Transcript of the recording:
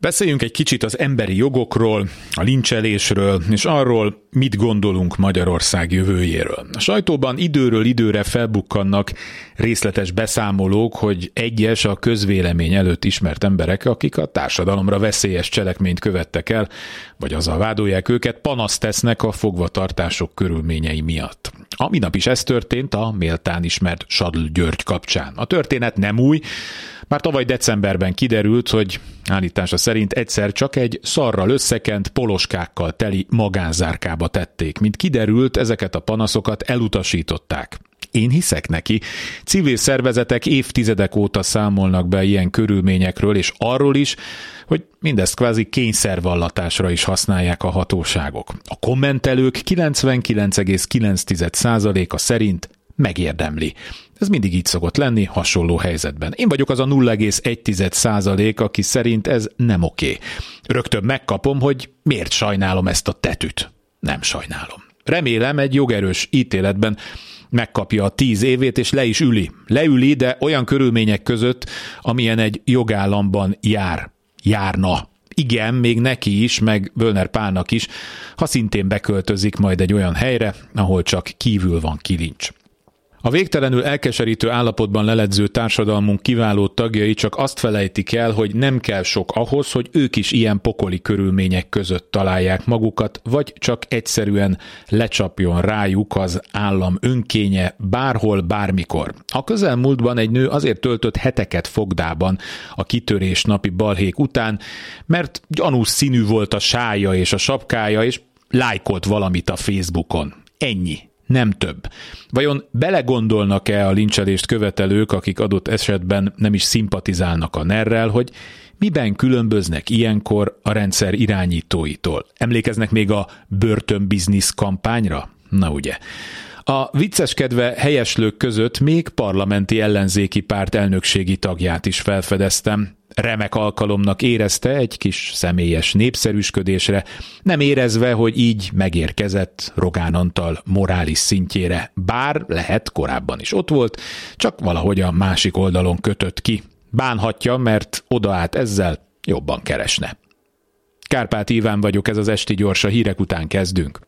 Beszéljünk egy kicsit az emberi jogokról, a lincselésről, és arról, mit gondolunk Magyarország jövőjéről. A sajtóban időről időre felbukkannak részletes beszámolók, hogy egyes a közvélemény előtt ismert emberek, akik a társadalomra veszélyes cselekményt követtek el, vagy azzal vádolják őket, panaszt tesznek a fogvatartások körülményei miatt. A minap is ez történt a méltán ismert Sadl György kapcsán. A történet nem új, már tavaly decemberben kiderült, hogy állítása szerint egyszer csak egy szarral összekent poloskákkal teli magánzárkába tették. Mint kiderült, ezeket a panaszokat elutasították. Én hiszek neki. Civil szervezetek évtizedek óta számolnak be ilyen körülményekről, és arról is, hogy mindezt kvázi kényszervallatásra is használják a hatóságok. A kommentelők 99,9%-a szerint megérdemli. Ez mindig így szokott lenni hasonló helyzetben. Én vagyok az a 0,1 százalék, aki szerint ez nem oké. Rögtön megkapom, hogy miért sajnálom ezt a tetűt. Nem sajnálom. Remélem egy jogerős ítéletben megkapja a tíz évét, és le is üli. Leüli, de olyan körülmények között, amilyen egy jogállamban jár. Járna. Igen, még neki is, meg Völner Pálnak is, ha szintén beköltözik majd egy olyan helyre, ahol csak kívül van kilincs. A végtelenül elkeserítő állapotban leledző társadalmunk kiváló tagjai csak azt felejtik el, hogy nem kell sok ahhoz, hogy ők is ilyen pokoli körülmények között találják magukat, vagy csak egyszerűen lecsapjon rájuk az állam önkénye bárhol, bármikor. A közelmúltban egy nő azért töltött heteket fogdában a kitörés napi balhék után, mert gyanús színű volt a sája és a sapkája, és lájkolt valamit a Facebookon. Ennyi nem több. Vajon belegondolnak-e a lincselést követelők, akik adott esetben nem is szimpatizálnak a nerrel, hogy miben különböznek ilyenkor a rendszer irányítóitól? Emlékeznek még a börtönbiznisz kampányra? Na ugye. A vicceskedve helyeslők között még parlamenti ellenzéki párt elnökségi tagját is felfedeztem, remek alkalomnak érezte egy kis személyes népszerűsködésre, nem érezve, hogy így megérkezett Rogán Antal morális szintjére, bár lehet korábban is ott volt, csak valahogy a másik oldalon kötött ki. Bánhatja, mert odaállt ezzel, jobban keresne. Kárpát Iván vagyok, ez az Esti Gyors, a hírek után kezdünk.